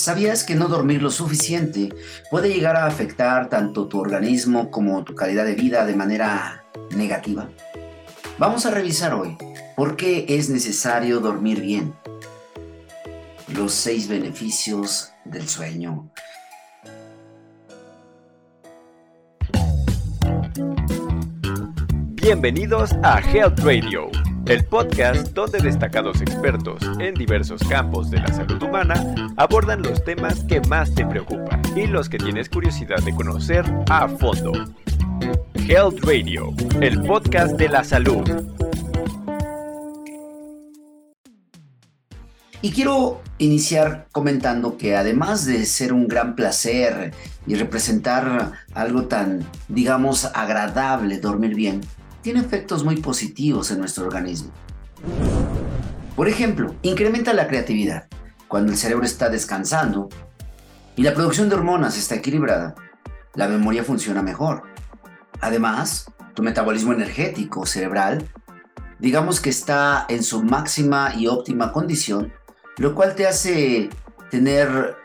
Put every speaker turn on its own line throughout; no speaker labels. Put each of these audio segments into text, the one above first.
¿Sabías que no dormir lo suficiente puede llegar a afectar tanto tu organismo como tu calidad de vida de manera negativa? Vamos a revisar hoy por qué es necesario dormir bien. Los seis beneficios del sueño.
Bienvenidos a Health Radio el podcast donde destacados expertos en diversos campos de la salud humana abordan los temas que más te preocupan y los que tienes curiosidad de conocer a fondo. Health Radio, el podcast de la salud.
Y quiero iniciar comentando que además de ser un gran placer y representar algo tan, digamos, agradable dormir bien, tiene efectos muy positivos en nuestro organismo. Por ejemplo, incrementa la creatividad. Cuando el cerebro está descansando y la producción de hormonas está equilibrada, la memoria funciona mejor. Además, tu metabolismo energético cerebral, digamos que está en su máxima y óptima condición, lo cual te hace tener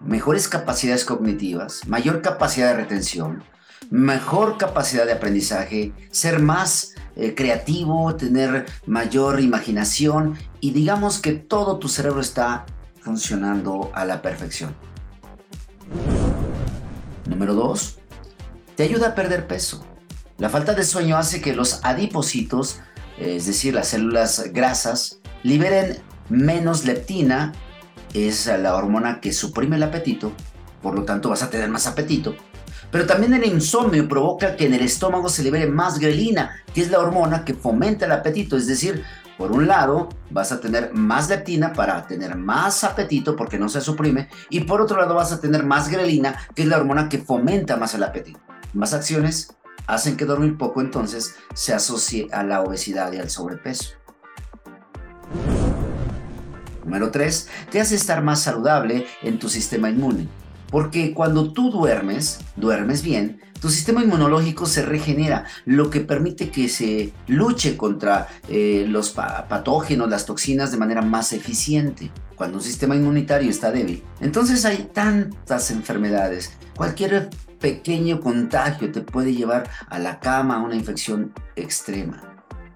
mejores capacidades cognitivas, mayor capacidad de retención, mejor capacidad de aprendizaje, ser más eh, creativo, tener mayor imaginación y digamos que todo tu cerebro está funcionando a la perfección. Número 2. Te ayuda a perder peso. La falta de sueño hace que los adipocitos, es decir, las células grasas, liberen menos leptina, es la hormona que suprime el apetito, por lo tanto vas a tener más apetito pero también el insomnio provoca que en el estómago se libere más grelina, que es la hormona que fomenta el apetito. Es decir, por un lado, vas a tener más leptina para tener más apetito porque no se suprime. Y por otro lado, vas a tener más grelina, que es la hormona que fomenta más el apetito. Más acciones hacen que dormir poco entonces se asocie a la obesidad y al sobrepeso. Número 3. Te hace estar más saludable en tu sistema inmune. Porque cuando tú duermes, duermes bien, tu sistema inmunológico se regenera, lo que permite que se luche contra eh, los patógenos, las toxinas de manera más eficiente. Cuando un sistema inmunitario está débil, entonces hay tantas enfermedades. Cualquier pequeño contagio te puede llevar a la cama a una infección extrema.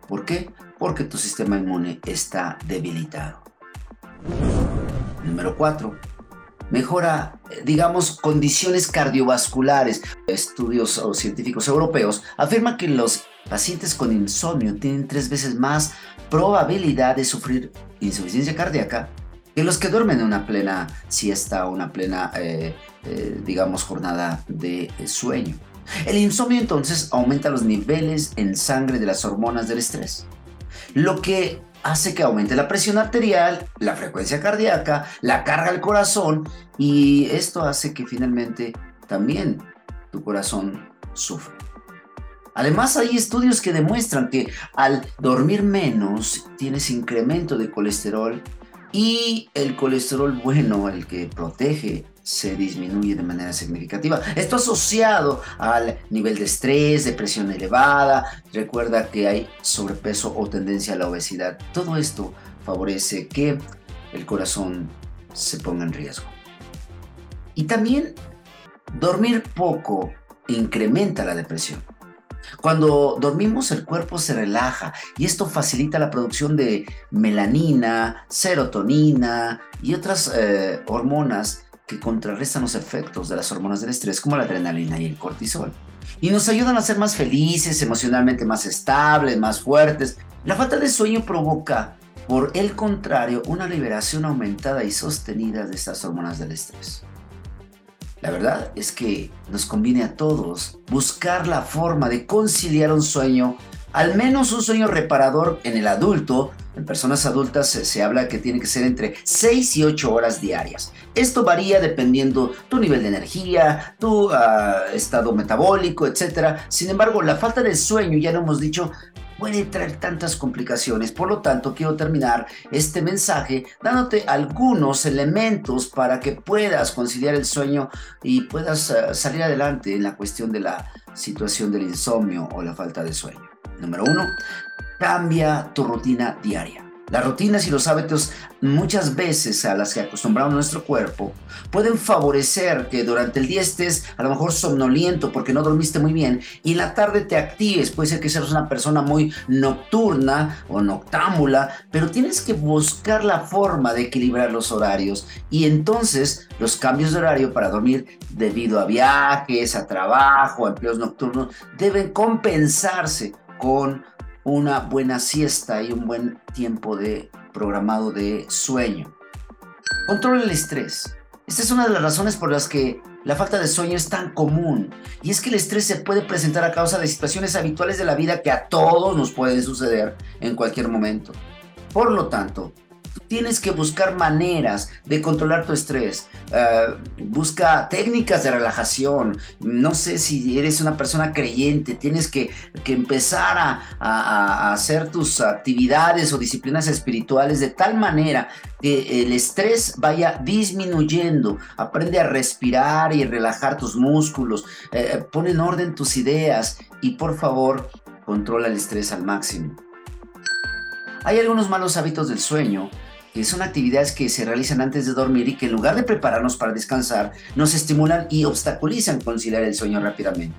¿Por qué? Porque tu sistema inmune está debilitado. Número 4 mejora, digamos, condiciones cardiovasculares. Estudios científicos europeos afirman que los pacientes con insomnio tienen tres veces más probabilidad de sufrir insuficiencia cardíaca que los que duermen en una plena siesta o una plena, eh, eh, digamos, jornada de sueño. El insomnio entonces aumenta los niveles en sangre de las hormonas del estrés, lo que hace que aumente la presión arterial, la frecuencia cardíaca, la carga al corazón y esto hace que finalmente también tu corazón sufra. Además hay estudios que demuestran que al dormir menos tienes incremento de colesterol y el colesterol bueno, el que protege se disminuye de manera significativa. Esto asociado al nivel de estrés, de presión elevada, recuerda que hay sobrepeso o tendencia a la obesidad. Todo esto favorece que el corazón se ponga en riesgo. Y también dormir poco incrementa la depresión. Cuando dormimos el cuerpo se relaja y esto facilita la producción de melanina, serotonina y otras eh, hormonas que contrarrestan los efectos de las hormonas del estrés como la adrenalina y el cortisol. Y nos ayudan a ser más felices, emocionalmente más estables, más fuertes. La falta de sueño provoca, por el contrario, una liberación aumentada y sostenida de estas hormonas del estrés. La verdad es que nos conviene a todos buscar la forma de conciliar un sueño, al menos un sueño reparador en el adulto. En personas adultas se, habla que tiene que ser entre 6 y 8 horas diarias. Esto varía dependiendo tu nivel de energía, tu ah, estado metabólico, etc. Sin embargo, la falta de sueño, ya lo hemos dicho, puede traer tantas complicaciones. Por lo tanto, quiero terminar este mensaje dándote algunos elementos para que puedas conciliar el sueño y puedas eh, salir adelante en la cuestión de la situación del insomnio o la falta de sueño. Número uno, cambia tu rutina diaria. Las rutinas y los hábitos muchas veces a las que acostumbramos nuestro cuerpo pueden favorecer que durante el día estés a lo mejor somnoliento porque no dormiste muy bien y en la tarde te actives. Puede ser que seas una persona muy nocturna o noctámbula, pero tienes que buscar la forma de equilibrar los horarios y entonces los cambios de horario para dormir debido a viajes, a trabajo, a empleos nocturnos deben compensarse con una buena siesta y un buen tiempo de programado de sueño. Controla el estrés. Esta es una de las razones por las que la falta de sueño es tan común. Y es que el estrés se puede presentar a causa de situaciones habituales de la vida que a todos nos pueden suceder en cualquier momento. Por lo tanto, tienes que buscar maneras de controlar tu estrés. Eh, busca técnicas de relajación. No sé si eres una persona creyente, tienes que, empezar a, hacer tus actividades o disciplinas espirituales de tal manera que el estrés vaya disminuyendo. Aprende a respirar y relajar tus músculos. Eh, pon en orden tus ideas y por favor controla el estrés al máximo. Hay algunos malos hábitos del sueño que son actividades que se realizan antes de dormir y que en lugar de prepararnos para descansar, nos estimulan y obstaculizan conciliar el sueño rápidamente.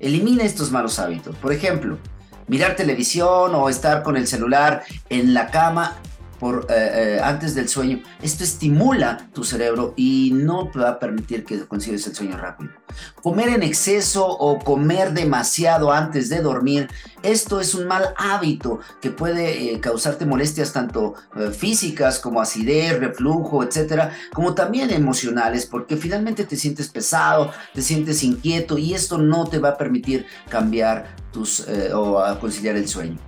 Elimina estos malos hábitos. Por ejemplo, mirar televisión o estar con el celular en la cama por, eh, eh, antes del sueño, esto estimula tu cerebro y no te va a permitir que consigas el sueño rápido. Comer en exceso o comer demasiado antes de dormir, esto es un mal hábito que puede eh, causarte molestias tanto físicas como acidez, reflujo, etcétera, como también emocionales, porque finalmente te sientes pesado, te sientes inquieto y esto no te va a permitir cambiar tus o conciliar el sueño.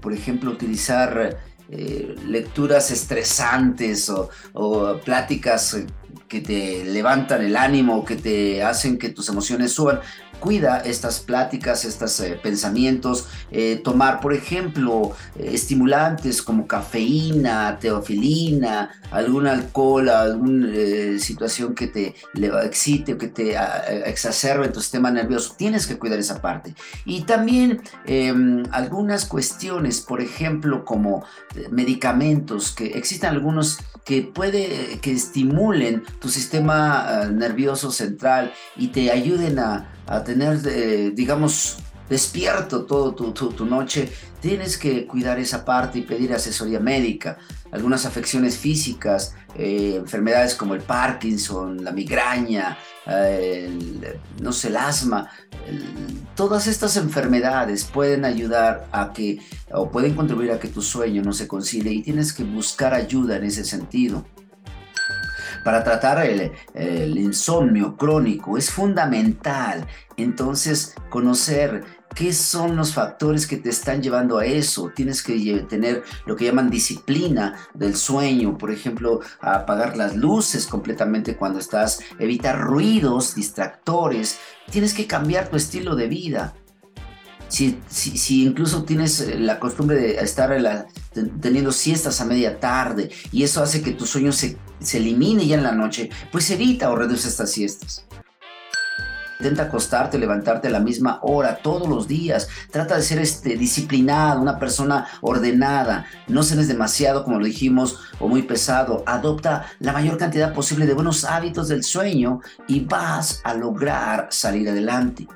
por ejemplo, utilizar eh, lecturas estresantes o, pláticas eh, que te levantan el ánimo, que te hacen que tus emociones suban cuida estas pláticas, estos eh, pensamientos, eh, tomar, por ejemplo, eh, estimulantes como cafeína, teofilina, algún alcohol, alguna situación que te excite o que te exacerbe en tu sistema nervioso. Tienes que cuidar esa parte. Y también em, algunas cuestiones, por ejemplo, como medicamentos, que existen algunos que puede que estimulen tu sistema nervioso central y te ayuden a, a tener, eh, digamos, despierto todo tu, noche, tienes que cuidar esa parte y pedir asesoría médica. Algunas afecciones físicas, eh, enfermedades como el Parkinson, la migraña, no sé, el asma, todas estas enfermedades pueden ayudar a que, o pueden contribuir a que tu sueño no se concilie y tienes que buscar ayuda en ese sentido para tratar el, insomnio crónico es fundamental entonces conocer qué son los factores que te están llevando a eso. Tienes que tener lo que llaman disciplina del sueño, por ejemplo, apagar las luces completamente cuando estás, evitar ruidos, distractores. Tienes que cambiar tu estilo de vida. Si, incluso tienes eh, la costumbre de estar teniendo siestas a media tarde y eso hace que tu sueño se, se elimine ya en la noche, pues evita o reduce estas siestas. Intenta acostarte, levantarte a la misma hora todos los días. Trata de ser este, disciplinado, una persona ordenada. No seas demasiado, como lo dijimos, o muy pesado. Adopta la mayor cantidad posible de buenos hábitos del sueño y vas a lograr salir adelante.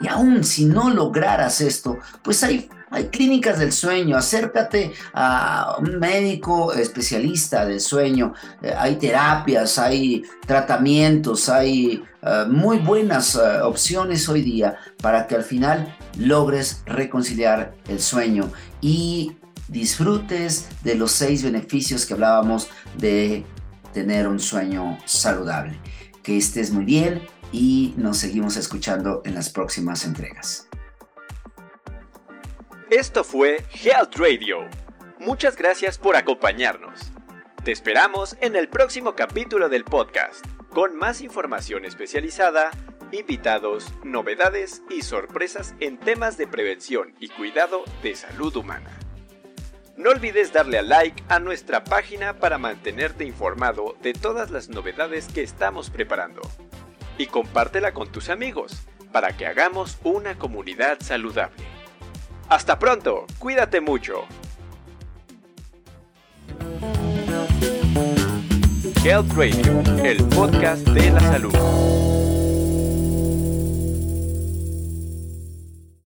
Y aún si no lograras esto, pues hay, hay clínicas del sueño, acércate a un médico especialista del sueño, eh, hay terapias, hay tratamientos, hay eh, muy buenas eh, opciones hoy día para que al final logres reconciliar el sueño y disfrutes de los seis beneficios que hablábamos de tener un sueño saludable. Que estés muy bien y nos seguimos escuchando en las próximas entregas.
Esto fue Health Radio. Muchas gracias por acompañarnos. Te esperamos en el próximo capítulo del podcast, con más información especializada, invitados, novedades y sorpresas en temas de prevención y cuidado de salud humana. No olvides darle a like a nuestra página para mantenerte informado de todas las novedades que estamos preparando y compártela con tus amigos para que hagamos una comunidad saludable. Hasta pronto, cuídate mucho. Health Radio, el podcast de la salud.